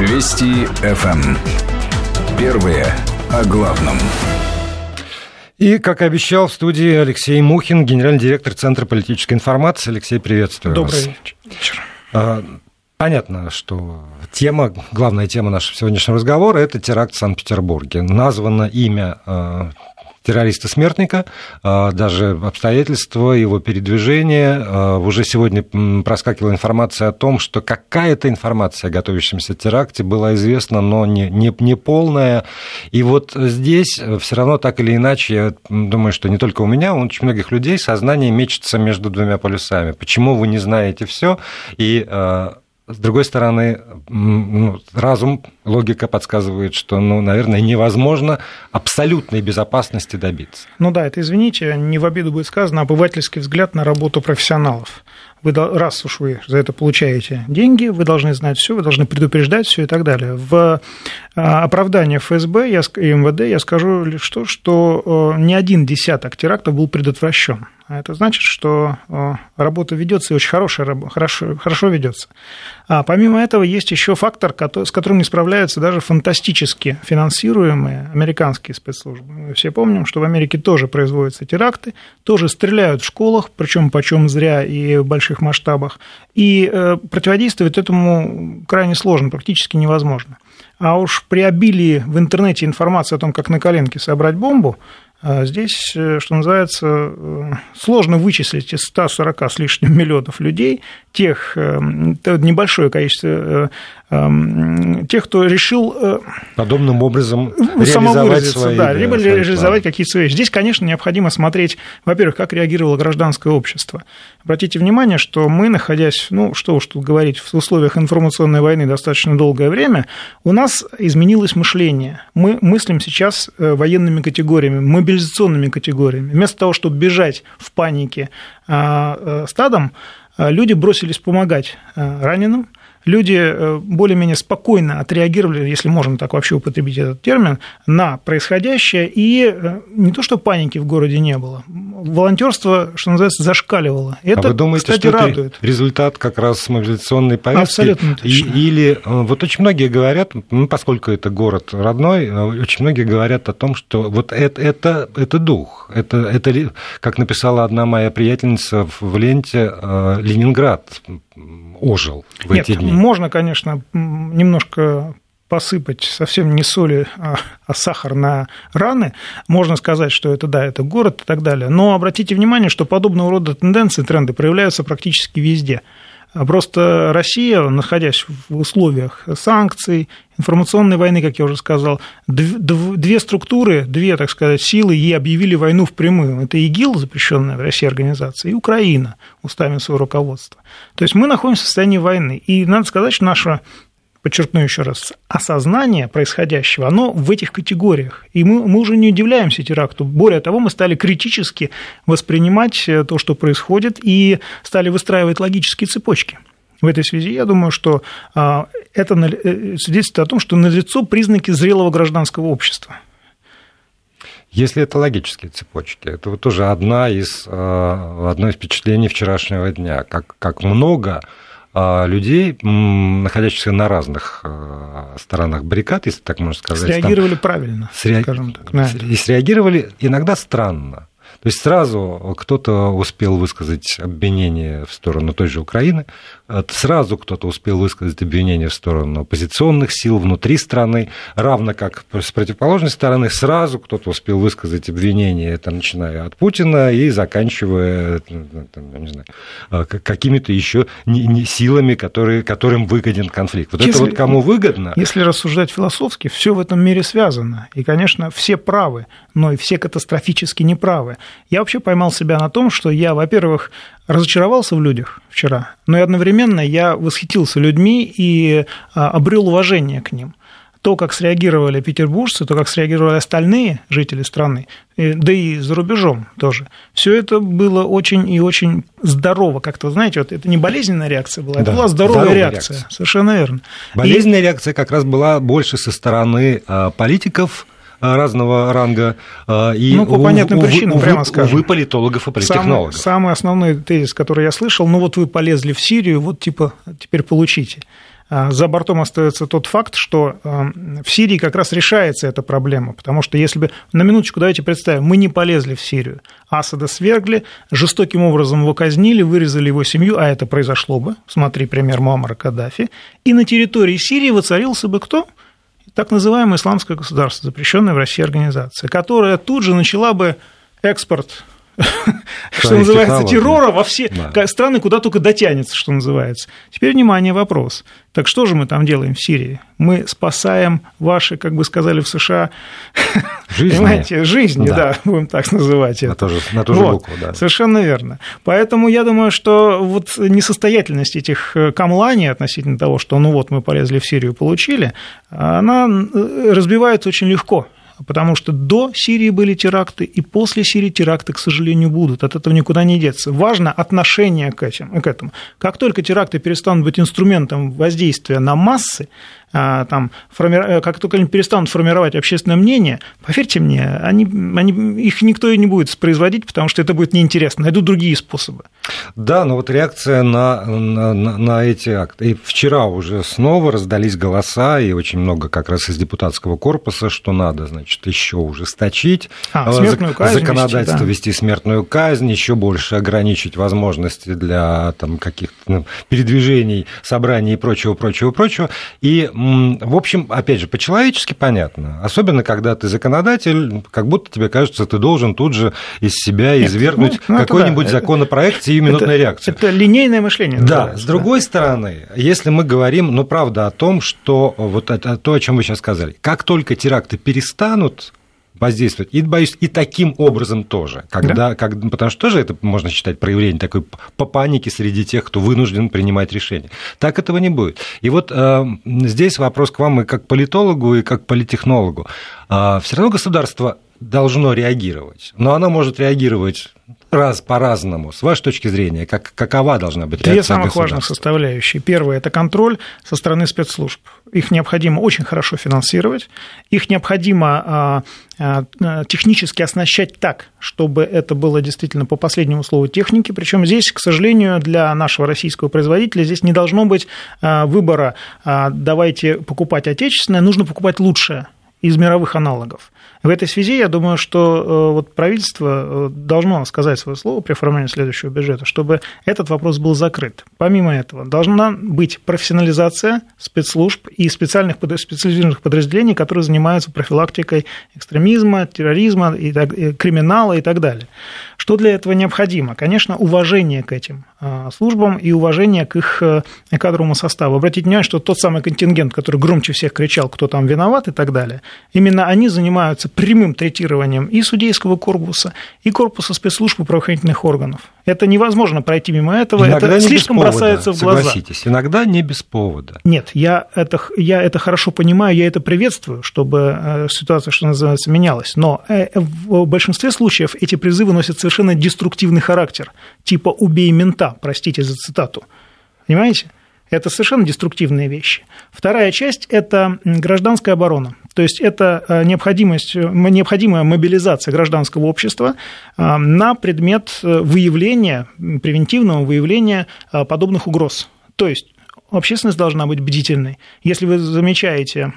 Вести ФМ. Эм. Первые о главном. И, как и обещал, в студии Алексей Мухин, генеральный директор Центра политической информации. Алексей, приветствую Добрый вас. Добрый вечер. А, понятно, что тема, главная тема нашего сегодняшнего разговора – это теракт в Санкт-Петербурге. Названо имя а, террориста-смертника, а, даже обстоятельства его передвижения. А, уже сегодня проскакивала информация о том, что какая-то информация о готовящемся теракте была известна, но не, не, не полная. И вот здесь все равно так или иначе, я думаю, что не только у меня, у очень многих людей сознание мечется между двумя полюсами. Почему вы не знаете все? И а, с другой стороны, ну, разум, логика подсказывает, что, ну, наверное, невозможно абсолютной безопасности добиться. Ну да, это, извините, не в обиду будет сказано, обывательский взгляд на работу профессионалов. Вы, раз уж вы за это получаете деньги, вы должны знать все, вы должны предупреждать все и так далее. В а, оправдании ФСБ и МВД я скажу лишь то, что не один десяток терактов был предотвращен. А это значит, что работа ведется и очень хорошая, хорошо, хорошо ведется. А помимо этого есть еще фактор, с которым не справляются даже фантастически финансируемые американские спецслужбы. Мы все помним, что в Америке тоже производятся теракты, тоже стреляют в школах, причем почем зря и в больших масштабах. И э, противодействовать этому крайне сложно, практически невозможно. А уж при обилии в интернете информации о том, как на коленке собрать бомбу, здесь, э, что называется, э, сложно вычислить из 140 с лишним миллионов людей тех э, небольшое количество Эм, тех, кто решил... Э, Подобным образом реализовать свои... Да, либо да, реализовать какие-то свои... Здесь, конечно, необходимо смотреть, во-первых, как реагировало гражданское общество. Обратите внимание, что мы, находясь, ну, что уж тут говорить, в условиях информационной войны достаточно долгое время, у нас изменилось мышление. Мы мыслим сейчас э, военными категориями, мобилизационными категориями. Вместо того, чтобы бежать в панике а, э, стадом, люди бросились помогать раненым, люди э, более-менее спокойно отреагировали, если можно так вообще употребить этот термин, на происходящее, и э, не то, что паники в городе не было, волонтерство, что называется, зашкаливало. Это, а вы думаете, кстати, что радует. это результат как раз мобилизационной повестки? Абсолютно точно. Или э, вот очень многие говорят, ну, поскольку это город родной, очень многие говорят о том, что вот это, это, это дух, это, это, как написала одна моя приятельница в ленте, Ленинград ожил в Нет, эти дни? можно, конечно, немножко посыпать совсем не соли, а, а сахар на раны, можно сказать, что это, да, это город и так далее. Но обратите внимание, что подобного рода тенденции, тренды проявляются практически везде. А просто Россия, находясь в условиях санкций, информационной войны, как я уже сказал, две структуры, две, так сказать, силы ей объявили войну впрямую. Это ИГИЛ, запрещенная в России организация, и Украина, устами своего руководства. То есть мы находимся в состоянии войны. И надо сказать, что наша подчеркну еще раз, осознание происходящего, оно в этих категориях. И мы, мы уже не удивляемся теракту. Более того, мы стали критически воспринимать э, то, что происходит, и стали выстраивать логические цепочки. В этой связи я думаю, что а, это э, свидетельствует о том, что налицо признаки зрелого гражданского общества. Если это логические цепочки, это вот тоже одна из, э, одно из впечатлений вчерашнего дня, как, как много а, людей, находящихся на разных а, сторонах баррикад, если так можно сказать. Среагировали там, правильно, сре... скажем так. И среагировали иногда странно. То есть сразу кто-то успел высказать обвинение в сторону той же Украины, э, сразу кто-то успел высказать обвинение в сторону оппозиционных сил внутри страны, равно как с противоположной стороны сразу кто-то успел высказать обвинение, это начиная от Путина и заканчивая там, не знаю, э, какими-то еще силами, которые, которым выгоден конфликт. Вот если, это вот кому выгодно. Если рассуждать философски, все в этом мире связано. И, конечно, все правы, но и все катастрофически неправы. Я вообще поймал себя на том, что я, во-первых, разочаровался в людях вчера, но и одновременно я восхитился людьми и а, обрел уважение к ним то, как среагировали петербуржцы, то, как среагировали остальные жители страны, да и за рубежом тоже, все это было очень и очень здорово. Как-то, знаете, вот это не болезненная реакция была, да, это была здоровая, здоровая реакция. реакция. Совершенно верно. Болезненная и... реакция как раз была больше со стороны а, политиков, разного ранга. Э, и ну, по понятным у, причинам, у, прямо скажем. Увы, политологов и политтехнологов. Самый, самый основной тезис, который я слышал, ну вот вы полезли в Сирию, вот типа теперь получите. а, за бортом остается тот факт, что в Сирии как раз решается эта проблема, потому что если бы, на минуточку давайте представим, мы не полезли в Сирию, Асада свергли, жестоким образом его казнили, вырезали его семью, а это произошло бы, смотри пример Муаммара Каддафи, и на территории Сирии воцарился бы кто? Так называемое исламское государство, запрещенная в России организация, которая тут же начала бы экспорт что называется, террора во все страны, куда только дотянется, что называется. Теперь, внимание, вопрос. Так что же мы там делаем в Сирии? Мы спасаем ваши, как бы сказали в США, жизни, понимаете, жизни, да. да, будем так называть это. На ту же, на ту же вот, букву, да. Совершенно верно. Поэтому я думаю, что вот несостоятельность этих э, камланий относительно того, что ну вот мы полезли в Сирию, получили, она э, разбивается очень легко потому что до Сирии были теракты, и после Сирии теракты, к сожалению, будут. От этого никуда не деться. Важно отношение к этому. Как только теракты перестанут быть инструментом воздействия на массы, там, форми... как только они перестанут формировать общественное мнение, поверьте мне, они, они, их никто и не будет производить, потому что это будет неинтересно, найдут другие способы. Да, но вот реакция на, на, на эти акты. И вчера уже снова раздались голоса, и очень много как раз из депутатского корпуса, что надо, значит, еще ужесточить а, смертную казнь законодательство, вести, да. вести смертную казнь, еще больше ограничить возможности для там, каких-то ну, передвижений, собраний и прочего, прочего, прочего. И в общем, опять же, по-человечески понятно. Особенно, когда ты законодатель, как будто тебе кажется, ты должен тут же из себя извергнуть Нет, ну, ну, какой-нибудь да. законопроект и минутной реакции. Это линейное мышление. Да, с другой да. стороны, если мы говорим, ну, правда, о том, что вот это, то, о чем вы сейчас сказали, как только теракты перестанут воздействовать. И, боюсь, и таким образом тоже. Когда, да? как, потому что тоже это можно считать проявлением такой по панике среди тех, кто вынужден принимать решения. Так этого не будет. И вот э, здесь вопрос к вам и как политологу, и как политехнологу. Э, все равно государство должно реагировать, но оно может реагировать раз по-разному. С вашей точки зрения, как, какова должна быть реакция Две самых важных составляющие. Первое – это контроль со стороны спецслужб. Их необходимо очень хорошо финансировать, их необходимо а, а, технически оснащать так, чтобы это было действительно по последнему слову техники. Причем здесь, к сожалению, для нашего российского производителя здесь не должно быть а, выбора «давайте покупать отечественное», нужно покупать лучшее из мировых аналогов. В этой связи я думаю, что э, вот правительство э, должно сказать свое слово при оформлении следующего бюджета, чтобы этот вопрос был закрыт. Помимо этого, должна быть профессионализация спецслужб и специальных специализированных подразделений, которые занимаются профилактикой экстремизма, терроризма, и так, и криминала и так далее. Что для этого необходимо? Конечно, уважение к этим э, службам и уважение к их кадровому составу. Обратите внимание, что тот самый контингент, который громче всех кричал, кто там виноват и так далее, именно они занимаются прямым третированием и судейского корпуса, и корпуса спецслужб и правоохранительных органов. Это невозможно пройти мимо этого, иногда это слишком повода, бросается в глаза. Согласитесь, иногда не без повода. Нет, я это, я это хорошо понимаю, я это приветствую, чтобы э, ситуация, что называется, менялась. Но э, в большинстве случаев эти призывы носят совершенно деструктивный характер, типа «убей мента», простите за цитату. Понимаете? Это совершенно деструктивные вещи. Вторая часть – это гражданская оборона. То есть это э, необходимость, э, необходимая мобилизация гражданского общества э, на предмет выявления, превентивного выявления подобных угроз. То есть общественность должна быть бдительной. Если вы замечаете,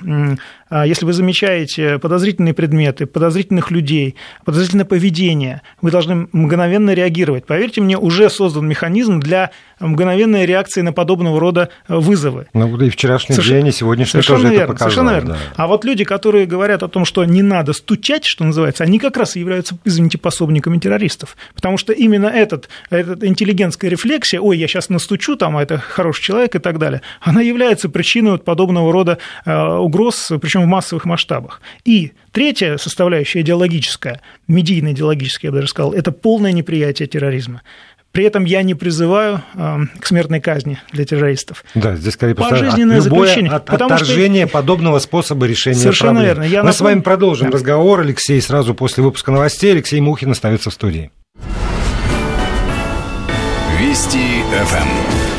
если вы замечаете подозрительные предметы, подозрительных людей, подозрительное поведение, вы должны мгновенно реагировать. Поверьте мне, уже создан механизм для мгновенной реакции на подобного рода э, вызовы. Ну, и вчерашний Соверш... день, и сегодняшний совершенно тоже верно, это показал. Совершенно верно. Да. А вот люди, которые говорят о том, что не надо стучать, что называется, они как раз и являются, извините, пособниками террористов. Потому что именно этот, этот интеллигентская рефлексия, ой, я сейчас настучу, там, а это хороший человек и так далее, она является причиной вот подобного рода э, угроз, причем в массовых масштабах. И третья составляющая идеологическая, медийно-идеологическая, я бы даже сказал, это полное неприятие терроризма. При этом я не призываю э, к смертной казни для террористов. Да, здесь скорее Пожизненное от, любое заключение. От, отторжение что... подобного способа решения Совершенно проблем. верно. Я Мы напом... с вами продолжим да. разговор, Алексей, сразу после выпуска новостей. Алексей Мухин остается в студии. Вести ФМ.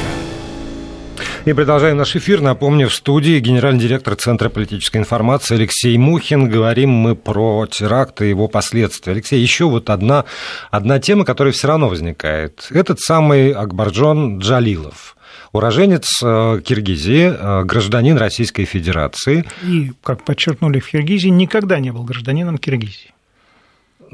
И продолжаем наш эфир. Напомню, в студии генеральный директор Центра политической информации Алексей Мухин. Говорим мы про теракт и его последствия. Алексей, еще вот одна, одна тема, которая все равно возникает. Этот самый Акбарджон Джалилов. уроженец Киргизии, гражданин Российской Федерации. И, как подчеркнули в Киргизии, никогда не был гражданином Киргизии.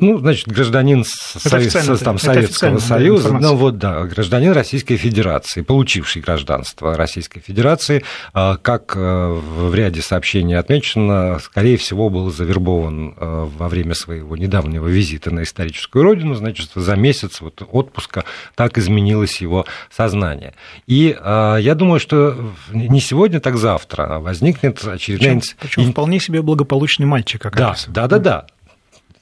Ну, значит, гражданин Совет, там, Советского Союза, ну вот да, гражданин Российской Федерации, получивший гражданство Российской Федерации, а, как э, в ряде сообщений отмечено, скорее всего, был завербован э, во время своего недавнего визита на историческую родину, значит, за месяц вот отпуска так изменилось его сознание. И а, я думаю, что не сегодня, так завтра возникнет очередная... Причем, причем вполне себе благополучный мальчик, оказывается. Да, да, да, да.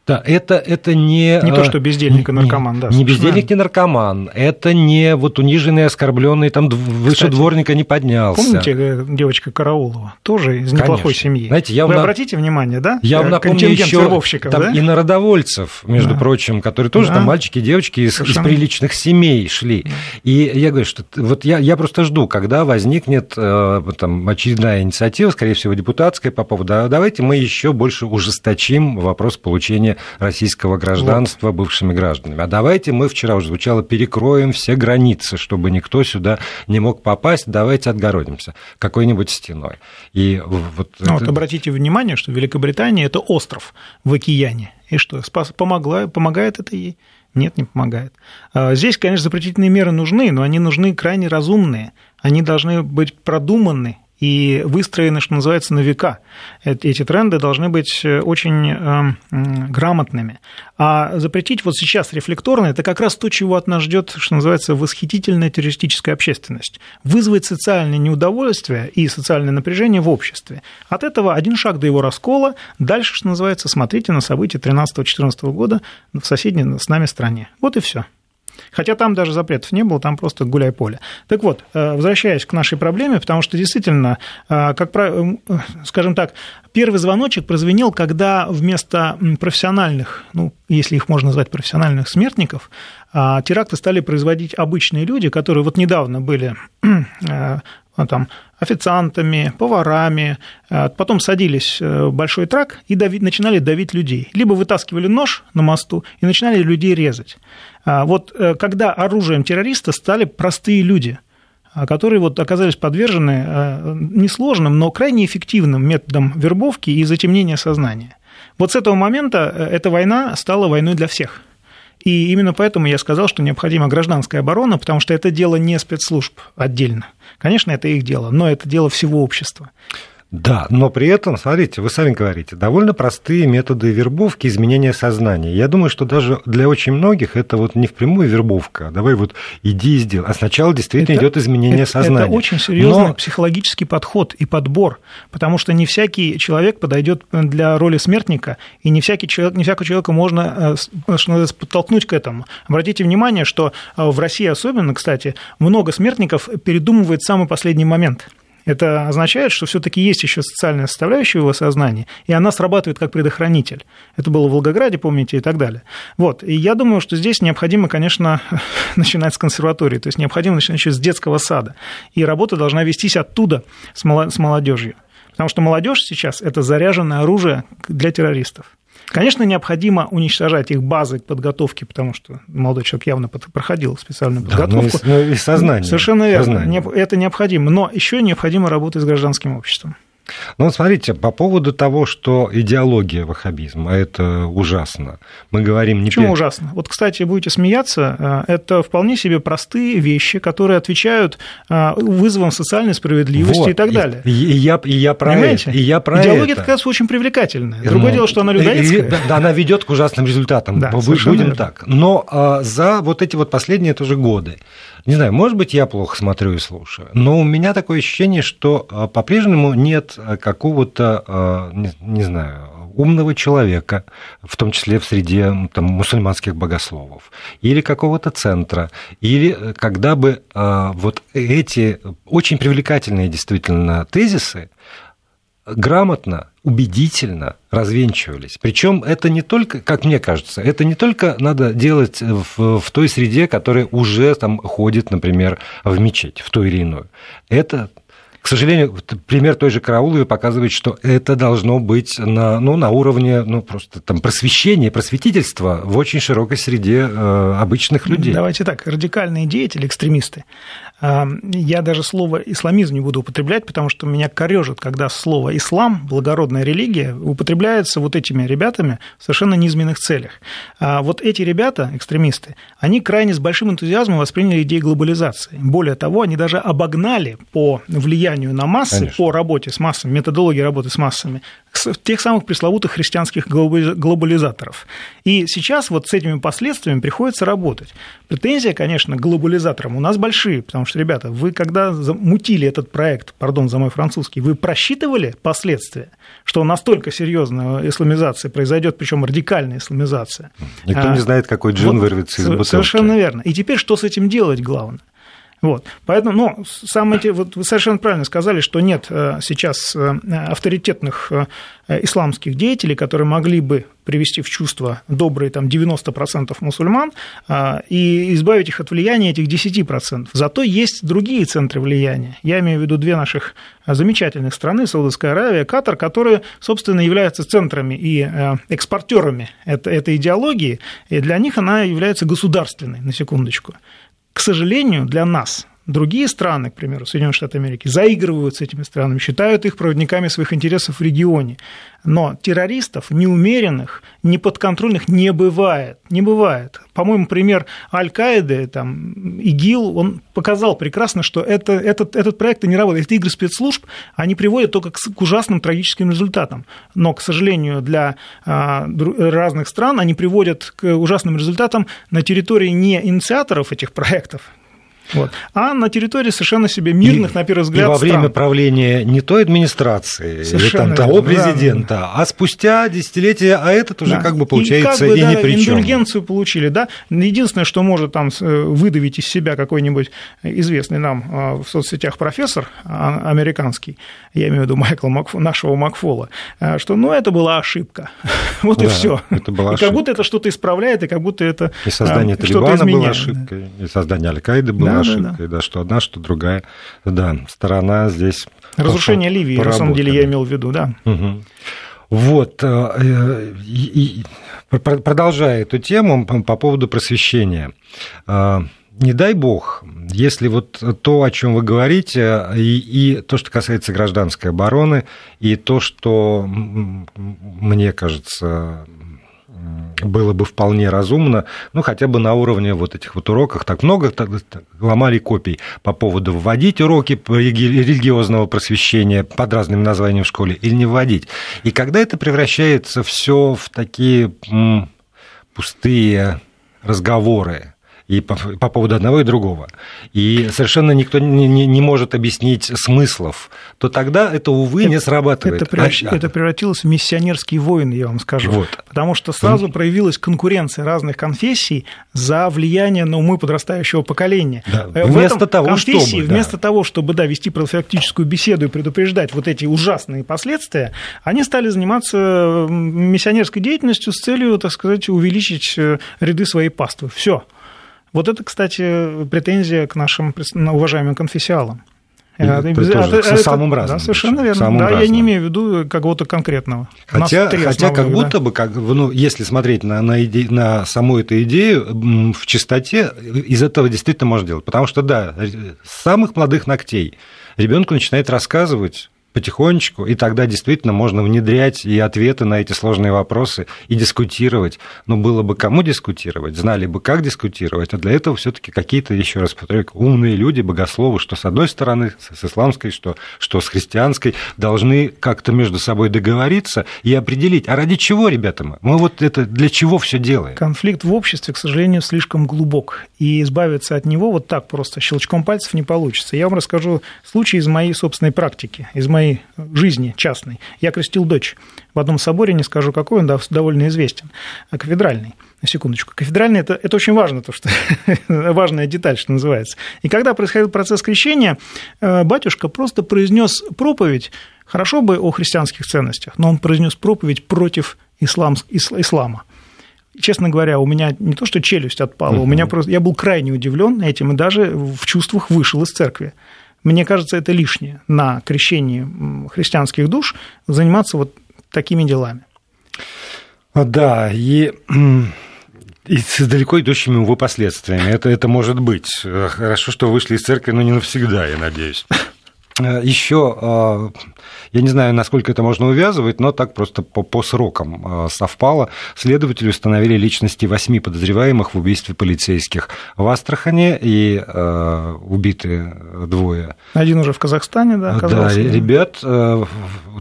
Да, это, это не... Не то, что бездельник и наркоман, не, да. Не бездельник, не наркоман. Это не вот униженный, оскорбленный, там выше дворника не поднялся. Помните э, девочка Караулова? Тоже из неплохой Конечно. семьи. Знаете, я Вы на... обратите внимание, да? Я вам напомню еще там да? и народовольцев, между да. прочим, которые тоже да. там мальчики, девочки из, из приличных семей шли. И я говорю, что вот я, я просто жду, когда возникнет э, там очередная инициатива, скорее всего, депутатская по поводу, а давайте мы еще больше ужесточим вопрос получения российского гражданства вот. бывшими гражданами. А давайте мы, вчера уже звучало, перекроем все границы, чтобы никто сюда не мог попасть, давайте отгородимся какой-нибудь стеной. И вот, ну, это... вот обратите внимание, что Великобритания – это остров в океане. И что, спас, помогла, помогает это ей? Нет, не помогает. А, здесь, конечно, запретительные меры нужны, но они нужны крайне разумные. Они должны быть продуманы и выстроены, что называется, на века. Эти тренды должны быть э, очень э, грамотными. А запретить вот сейчас рефлекторно – это как раз то, чего от нас ждет, что называется, восхитительная террористическая общественность. Вызвать социальное неудовольствие и социальное напряжение в обществе. От этого один шаг до его раскола. Дальше, что называется, смотрите на события 13-14 года в соседней с нами стране. Вот и все. Хотя там даже запретов не было, там просто гуляй поле. Так вот, э, возвращаясь к нашей проблеме, потому что действительно, э, как э, скажем так, первый звоночек прозвенел, когда вместо профессиональных, ну, если их можно назвать профессиональных смертников, теракты стали производить обычные люди, которые вот недавно были ну, там, официантами, поварами, потом садились в большой трак и давить, начинали давить людей. Либо вытаскивали нож на мосту и начинали людей резать. А вот э, когда оружием террориста стали простые люди, а, которые вот оказались подвержены э, несложным, но крайне эффективным методам вербовки и затемнения сознания. Вот с этого момента э, эта война стала войной для всех. И именно поэтому я сказал, что необходима гражданская оборона, потому что это дело не спецслужб отдельно. Конечно, это их дело, но это дело всего общества. Да, но при этом, смотрите, вы сами говорите, довольно простые методы вербовки, изменения сознания. Я думаю, что даже для очень многих это вот не впрямую вербовка, а давай вот иди и сделай. А сначала действительно это, идет изменение это, сознания. Это очень серьезный но... психологический подход и подбор, потому что не всякий человек подойдет для роли смертника, и не всякий человек, не всякого человека можно э, подтолкнуть к этому. Обратите внимание, что э, в России особенно, кстати, много смертников передумывает в самый последний момент. Это означает, что все-таки есть еще социальная составляющая его сознании, и она срабатывает как предохранитель. Это было в Волгограде, помните, и так далее. Вот. И я думаю, что здесь необходимо, конечно, начинать с консерватории, то есть необходимо начинать еще с детского сада. И работа должна вестись оттуда, с молодежью. Потому что молодежь сейчас это заряженное оружие для террористов. Конечно, необходимо уничтожать их базы подготовки, потому что молодой человек явно проходил специальную подготовку. Да, ну и, и сознание. Совершенно верно. Сознание. Это необходимо. Но еще необходимо работать с гражданским обществом. Ну, смотрите, по поводу того, что идеология ваххабизма, это ужасно. Мы говорим не... Почему пер... ужасно? Вот, кстати, будете смеяться, э, это вполне себе простые вещи, которые отвечают э, вызовам социальной справедливости вот. и так далее. И, и, я, и я про Понимаете? это. И я про Идеология, это. кажется, очень привлекательная. Другое ну, дело, что она людоедская. Да, она ведет к ужасным результатам. Да, Будем верно. так. Но а, за вот эти вот последние тоже годы не знаю, может быть, я плохо смотрю и слушаю, но у меня такое ощущение, что а, по-прежнему нет а, какого-то, а, не, знаю, умного человека, в том числе в среде там, мусульманских богословов, или какого-то центра, или э, когда бы вот эти очень привлекательные действительно тезисы грамотно, убедительно развенчивались. Причем это не только, как мне кажется, это не только надо делать в, в той среде, которая уже там ходит, например, в мечеть, в ту или иную. Это к сожалению, пример той же Карауловой показывает, что это должно быть на, ну, на уровне ну, просто там, просвещения, просветительства в очень широкой среде э, обычных людей. Давайте так, радикальные деятели, экстремисты, я даже слово исламизм не буду употреблять, потому что меня корежит, когда слово ислам, благородная религия, употребляется вот этими ребятами в совершенно низменных целях. А вот эти ребята, экстремисты, они крайне с большим энтузиазмом восприняли идею глобализации. Более того, они даже обогнали по влиянию на массы, Конечно. по работе с массами, методологии работы с массами, тех самых пресловутых христианских глобализаторов. И сейчас вот с этими последствиями приходится работать. Претензия, конечно, к глобализаторам у нас большие, потому что, ребята, вы когда мутили этот проект, пардон за мой французский, вы просчитывали последствия, что настолько серьезная исламизация произойдет, причем радикальная исламизация. Никто а, не знает, какой джин вот, вырвется из бутылки. Совершенно верно. И теперь что с этим делать главное? Вот. Поэтому, ну, самые эти, вот вы совершенно правильно сказали, что нет э, сейчас э, авторитетных э, исламских деятелей, которые могли бы привести в чувство добрые там, 90% мусульман и избавить их от влияния этих 10%. Зато есть другие центры влияния. Я имею в виду две наших замечательных страны, Саудовская Аравия, Катар, которые, собственно, являются центрами и экспортерами этой идеологии, и для них она является государственной, на секундочку. К сожалению, для нас другие страны, к примеру, Соединенные Штаты Америки, заигрывают с этими странами, считают их проводниками своих интересов в регионе. Но террористов неумеренных, неподконтрольных не бывает. Не бывает. По-моему, пример Аль-Каиды, там, ИГИЛ, он показал прекрасно, что это, этот, этот проект не работает. Это игры спецслужб, они приводят только к, к ужасным трагическим результатам. Но, к сожалению, для а, разных стран они приводят к ужасным результатам на территории не инициаторов этих проектов, вот. А на территории совершенно себе мирных, и, на первый взгляд, и во стран. время правления не той администрации, совершенно или там, того президента, да. а спустя десятилетия, а этот уже да. как бы получается и, как бы, и да, ни при чем. индульгенцию получили, да. Единственное, что может там э, выдавить из себя какой-нибудь известный нам а, в соцсетях профессор а, американский, я имею в виду Майкла Макф... нашего Макфола, а, что, ну, это была ошибка. вот да, и все. Это была и ошибка. как будто это что-то исправляет, и как будто это И создание Талибана было ошибкой, и создание Аль-Каиды было да, ошибкой, да, да. да, что одна, что другая, да, сторона здесь... Разрушение Ливии, на самом деле, я имел в виду, да. Угу. Вот, э, и, продолжая эту тему по поводу просвещения. Э, не дай бог, если вот то, о чем вы говорите, и, и то, что касается гражданской обороны, и то, что, мне кажется, было бы вполне разумно, ну, хотя бы на уровне вот этих вот уроков, так много так, ломали копий по поводу вводить уроки религиозного просвещения под разным названием в школе или не вводить. И когда это превращается все в такие м, пустые разговоры, и по, по поводу одного и другого, и совершенно никто не, не, не может объяснить смыслов, то тогда это, увы, это, не срабатывает. Это, превращ... а, это превратилось в миссионерский войн, я вам скажу. Вот. Потому что сразу проявилась конкуренция разных конфессий за влияние на умы подрастающего поколения. Да. Вместо того, чтобы... Вместо да. того, чтобы да, вести профилактическую беседу и предупреждать вот эти ужасные последствия, они стали заниматься миссионерской деятельностью с целью, так сказать, увеличить э, ряды своей паствы. Все. Вот это, кстати, претензия к нашим уважаемым конфессиалам. Это, это, это, это самым разным. Да, совершенно верно. Самым да, разным. я не имею в виду кого-то конкретного. Хотя, хотя как будто бы, как, ну, если смотреть на, на, иде, на саму эту идею в чистоте, из этого действительно можно делать. Потому что, да, с самых молодых ногтей ребенку начинает рассказывать потихонечку, и тогда действительно можно внедрять и ответы на эти сложные вопросы, и дискутировать. Но было бы кому дискутировать, знали бы, как дискутировать, а для этого все таки какие-то, еще раз повторяю, умные люди, богословы, что с одной стороны, с исламской, что, что с христианской, должны как-то между собой договориться и определить, а ради чего, ребята, мы? Мы вот это для чего все делаем? Конфликт в обществе, к сожалению, слишком глубок, и избавиться от него вот так просто щелчком пальцев не получится. Я вам расскажу случай из моей собственной практики, из моей моей жизни частной. Я крестил дочь в одном соборе, не скажу какой, он довольно известен, а кафедральный. На секундочку. Кафедральный это, это очень важно, то, что важная деталь, что называется. И когда происходил процесс крещения, э, батюшка просто произнес проповедь, хорошо бы о христианских ценностях, но он произнес проповедь против ислам, ислама честно говоря, у меня не то, что челюсть отпала, uh-huh. у меня просто я был крайне удивлен этим и даже в чувствах вышел из церкви Мне кажется, это лишнее на крещении христианских душ заниматься вот такими делами. Да, и и с далеко идущими, увы, последствиями. Это, это может быть. Хорошо, что вышли из церкви, но не навсегда, я надеюсь. Э, Еще, э, я не знаю, насколько это можно увязывать, но так просто по, по срокам э, совпало. Следователи установили личности восьми подозреваемых в убийстве полицейских в Астрахане, и убиты двое. Один уже в Казахстане, да, оказался? Да, ребят,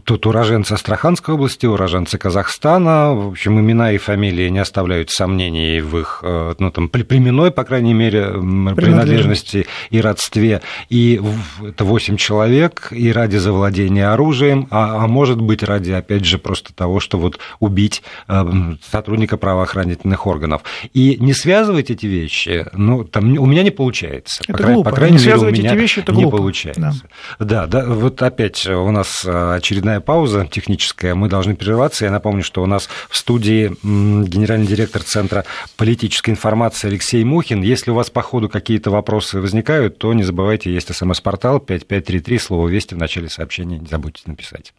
тут уроженцы Астраханской области, уроженцы Казахстана, в общем, имена и фамилии не оставляют сомнений в их, ну, там, племенной, по крайней мере, принадлежности и родстве. И это восемь человек человек и ради завладения оружием, а, а может быть ради, опять же, просто того, что вот убить э, сотрудника правоохранительных органов. И не связывать эти вещи, ну, там у меня не получается. Это по, глупо. по крайней не мере, у меня эти вещи, это не получается. Да. да, да, вот опять у нас очередная пауза техническая, мы должны прерваться. Я напомню, что у нас в студии генеральный директор Центра политической информации Алексей Мухин. Если у вас по ходу какие-то вопросы возникают, то не забывайте, есть смс-портал 5533 слово «Вести» в начале сообщения не забудьте написать.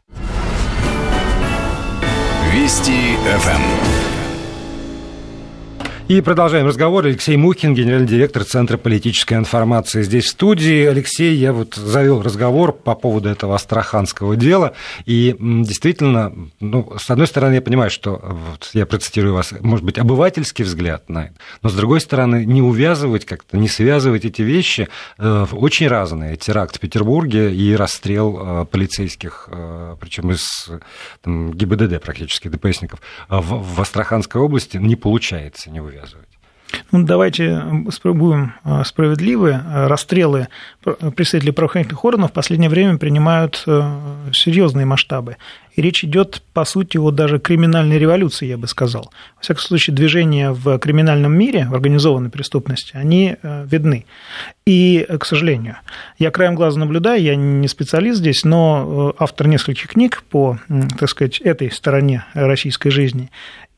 Вести ФМ. И продолжаем разговор. Алексей Мухин, генеральный директор Центра политической информации здесь в студии. Алексей, я вот завел разговор по поводу этого астраханского дела. И действительно, ну, с одной стороны, я понимаю, что, вот, я процитирую вас, может быть, обывательский взгляд на это, но с другой стороны, не увязывать как-то, не связывать эти вещи э, очень разные. Теракт в Петербурге и расстрел э, полицейских, э, причем из там, ГИБДД практически, ДПСников, в, в Астраханской области не получается не увязывать навязывать. Ну, давайте будем а, справедливы. Расстрелы представителей правоохранительных органов в последнее время принимают э, серьезные масштабы. И речь идет, по сути, вот даже криминальной революции, я бы сказал. Во всяком случае, движения в криминальном мире, в организованной преступности, они э, видны. И, к сожалению, я краем глаза наблюдаю, я не специалист здесь, но э, автор нескольких книг по, так сказать, этой стороне российской жизни.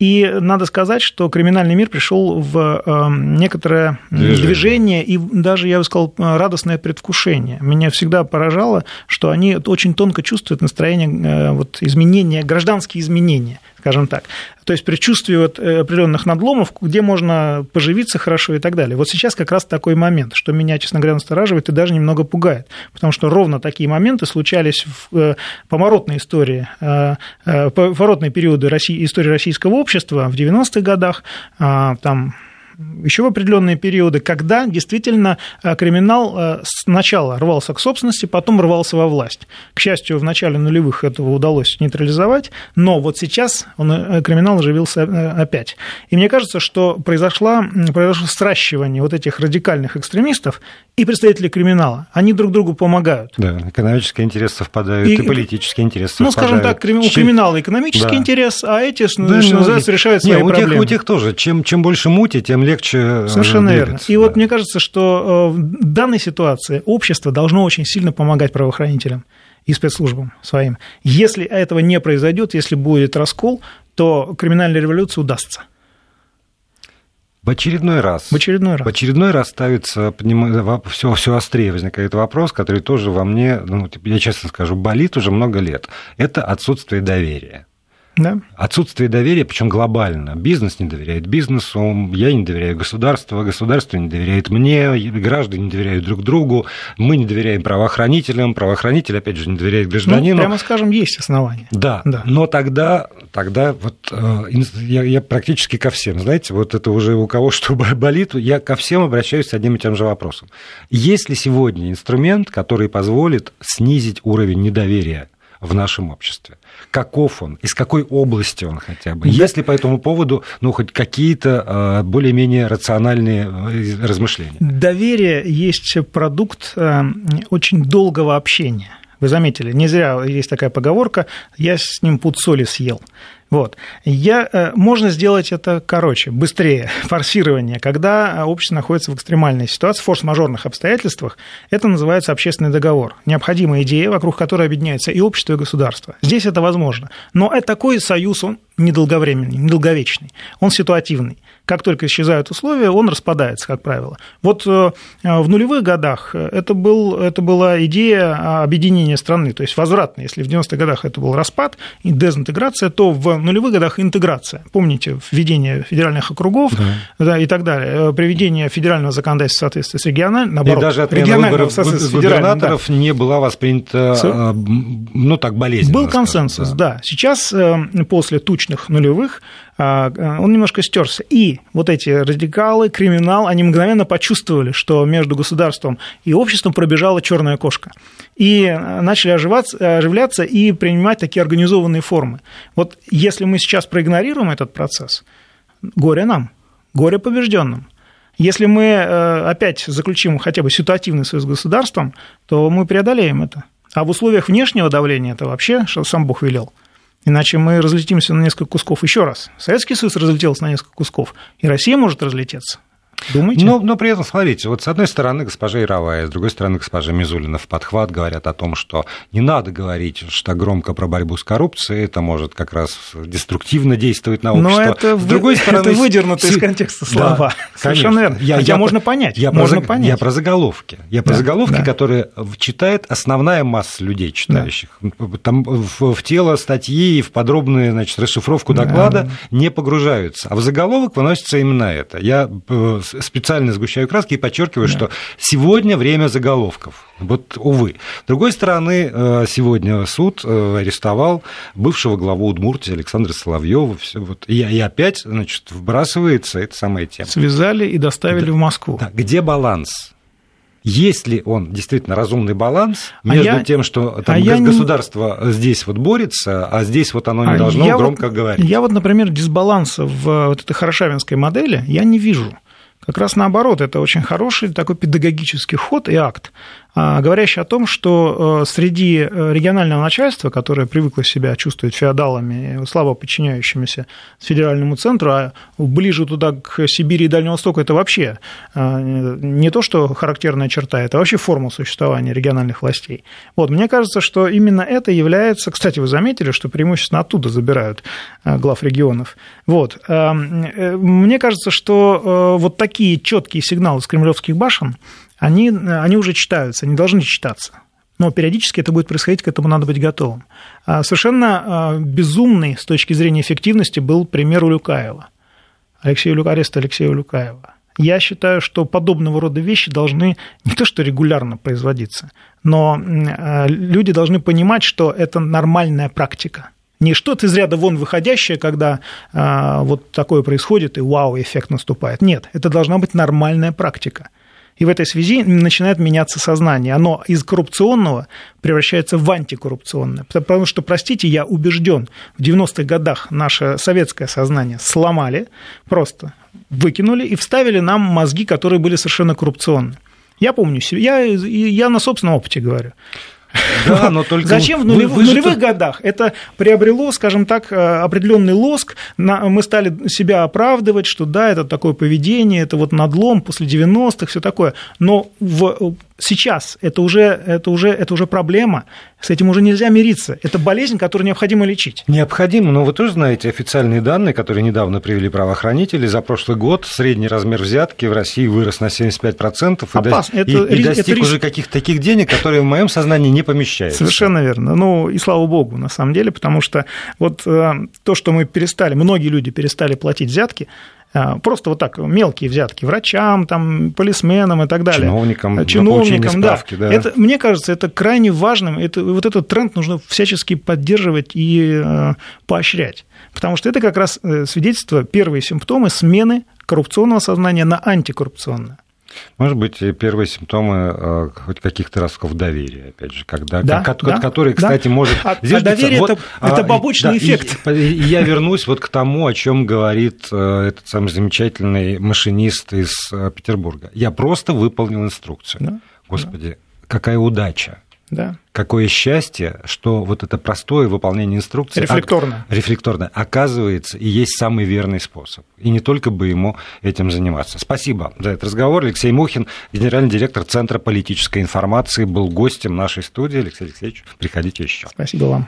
И надо сказать, что криминальный мир пришел в эм, некоторое движение, движение и даже, я бы сказал, радостное предвкушение. Меня всегда поражало, что они очень тонко чувствуют настроение, э, вот, изменения, гражданские изменения скажем так. То есть предчувствие вот э, определенных надломов, где можно поживиться хорошо и так далее. Вот сейчас как раз такой момент, что меня, честно говоря, настораживает и даже немного пугает, потому что ровно такие моменты случались в э, поморотной истории, э, поворотные периоды России, истории российского общества в 90-х годах, а, там еще в определенные периоды, когда действительно э, криминал э, сначала рвался к собственности, потом рвался во власть. К счастью, в начале нулевых этого удалось нейтрализовать, но вот сейчас он, э, криминал оживился опять. И мне кажется, что произошло, произошло сращивание вот этих радикальных экстремистов и представители криминала. Они друг другу помогают. Да, экономические интересы совпадают, и, и политические интересы ну, совпадают. Ну, скажем так, у криминала экономический да. интерес, а эти, что да, называется, решают свои не, у проблемы. Тех, у тех тоже. Чем, чем больше мути, тем легче э, Совершенно верно. И да. вот мне кажется, что э, в данной ситуации общество должно очень сильно помогать правоохранителям и спецслужбам своим. Если этого не произойдет, если будет раскол, то криминальная революция удастся. В очередной раз. В очередной раз. В очередной раз ставится, все, все острее возникает вопрос, который тоже во мне, ну, я честно скажу, болит уже много лет. Это отсутствие доверия. Да. Отсутствие доверия, причем глобально. Бизнес не доверяет бизнесу, я не доверяю государству, государство не доверяет мне, граждане не доверяют друг другу, мы не доверяем правоохранителям, правоохранитель, опять же, не доверяет ну, гражданину. Ну, прямо скажем, есть основания. Да, да. но тогда, тогда вот э, я, я практически ко всем, знаете, вот это уже у кого что болит, я ко всем обращаюсь с одним и тем же вопросом. Есть ли сегодня инструмент, который позволит снизить уровень недоверия в нашем обществе. Каков он, из какой области он хотя бы? Есть ли по этому поводу ну, хоть какие-то а, более-менее рациональные э, размышления? Доверие есть продукт э, очень долгого общения. Вы заметили, не зря есть такая поговорка «я с ним пуд соли съел». Вот. Я, э, можно сделать это короче, быстрее, форсирование. Когда общество находится в экстремальной ситуации, в форс-мажорных обстоятельствах, это называется общественный договор. Необходимая идея, вокруг которой объединяется и общество, и государство. Здесь это возможно. Но такой союз, он недолговременный, недолговечный, он ситуативный. Как только исчезают условия, он распадается, как правило. Вот в нулевых годах это, был, это была идея объединения страны, то есть возвратная. Если в 90-х годах это был распад и дезинтеграция, то в нулевых годах интеграция. Помните, введение федеральных округов да. Да, и так далее, приведение федерального законодательства в соответствии с региональным, наоборот, и даже отмена выборов губернаторов да. не была воспринята, Все. ну так, болезненно. Был консенсус, да. да. Сейчас, э, после тучных нулевых, э, он немножко стерся. И вот эти радикалы, криминал, они мгновенно почувствовали, что между государством и обществом пробежала черная кошка. И э, начали оживаться, оживляться и принимать такие организованные формы. Вот если мы сейчас проигнорируем этот процесс, горе нам, горе побежденным. Если мы э, опять заключим хотя бы ситуативный союз с государством, то мы преодолеем это. А в условиях внешнего давления это вообще, что сам Бог велел. Иначе мы разлетимся на несколько кусков еще раз. Советский Союз разлетелся на несколько кусков, и Россия может разлететься. Думаете? Но, но при этом, смотрите, вот с одной стороны госпожа Яровая, с другой стороны госпожа Мизулина в подхват говорят о том, что не надо говорить что громко про борьбу с коррупцией, это может как раз деструктивно действовать на общество. Но это, с другой вы, стороны, это выдернуто из контекста слова. Да, Совершенно верно. Я, Хотя я, можно понять. Я, можно про, понять. я про заголовки. Я про да, заголовки, да. которые читает основная масса людей, читающих. Да. Там в, в тело статьи и в подробную значит, расшифровку доклада да. не погружаются. А в заголовок выносится именно это. Я э, специально сгущаю краски и подчеркиваю, да. что сегодня время заголовков. Вот, увы. С другой стороны, э, сегодня суд э, арестовал бывшего главу Удмуртии Александра Соловьева. Вот, и, и опять значит, вбрасывается эта самая тема. Связали и доставили да, в Москву. Да, где баланс? Есть ли он действительно разумный баланс а между я, тем, что там, а государство не... здесь вот борется, а здесь вот оно не а должно громко вот, говорить? Я вот, например, дисбаланса в вот этой хорошавинской модели я не вижу. Как раз наоборот, это очень хороший такой педагогический ход и акт. А, говорящий о том, что э, среди э, регионального начальства, которое привыкло себя чувствовать феодалами, слабо подчиняющимися федеральному центру, а ближе туда к Сибири и Дальнему Востоку, это вообще э, не то, что характерная черта, это вообще форма существования региональных властей. Вот, мне кажется, что именно это является... Кстати, вы заметили, что преимущественно оттуда забирают глав регионов. Вот. Мне кажется, что вот такие четкие сигналы с кремлевских башен, они, они уже читаются, они должны читаться. Но периодически это будет происходить, к этому надо быть готовым. А совершенно а, безумный с точки зрения эффективности был пример Улюкаева. Алексея, арест Алексея Улюкаева. Я считаю, что подобного рода вещи должны не то что регулярно производиться, но а, люди должны понимать, что это нормальная практика. Не что-то из ряда вон выходящее, когда вот такое происходит и вау, эффект наступает. Нет, это должна быть нормальная практика. И в этой связи начинает меняться сознание. Оно из коррупционного превращается в антикоррупционное. Потому что, простите, я убежден, в 90-х годах наше советское сознание сломали, просто выкинули и вставили нам мозги, которые были совершенно коррупционны. Я помню себе, я, я на собственном опыте говорю. Да, но только... Зачем в, нулев... вы, вы в нулевых же... годах? Это приобрело, скажем так, э, определенный лоск, мы стали себя оправдывать, что да, это такое поведение, это вот надлом после 90-х, все такое. Но в сейчас это уже, это, уже, это уже проблема, с этим уже нельзя мириться. Это болезнь, которую необходимо лечить. Необходимо, но вы тоже знаете официальные данные, которые недавно привели правоохранители. За прошлый год средний размер взятки в России вырос на 75% Опасно. и, это, и, и достиг это уже каких-то таких денег, которые в моем сознании не помещаются. Совершенно верно. Ну и слава богу, на самом деле, потому что вот э, то, что мы перестали, многие люди перестали платить взятки, просто вот так мелкие взятки врачам, там, полисменам и так далее. Чиновникам, чиновникам да. Справки, да. Это, мне кажется, это крайне важным. Это, вот этот тренд нужно всячески поддерживать и э, поощрять. Потому что это как раз э, свидетельство, первые симптомы смены коррупционного сознания на антикоррупционное. Может быть, первые симптомы э, хоть каких-то ростков доверия, опять же, когда, да, как, да, который, кстати, да. может... А, а доверие вот, это, а, это побочный да, эффект. И, и я вернусь вот к тому, о чем говорит э, этот самый замечательный машинист из э, Петербурга. Я просто выполнил инструкцию. Да, Господи, да. какая удача да. Какое счастье, что вот это простое выполнение инструкции... Рефлекторно. Ок, рефлекторно. Оказывается, и есть самый верный способ. И не только бы ему этим заниматься. Спасибо за этот разговор. Алексей Мухин, генеральный директор Центра политической информации, был гостем нашей студии. Алексей Алексеевич, приходите еще. Спасибо вам.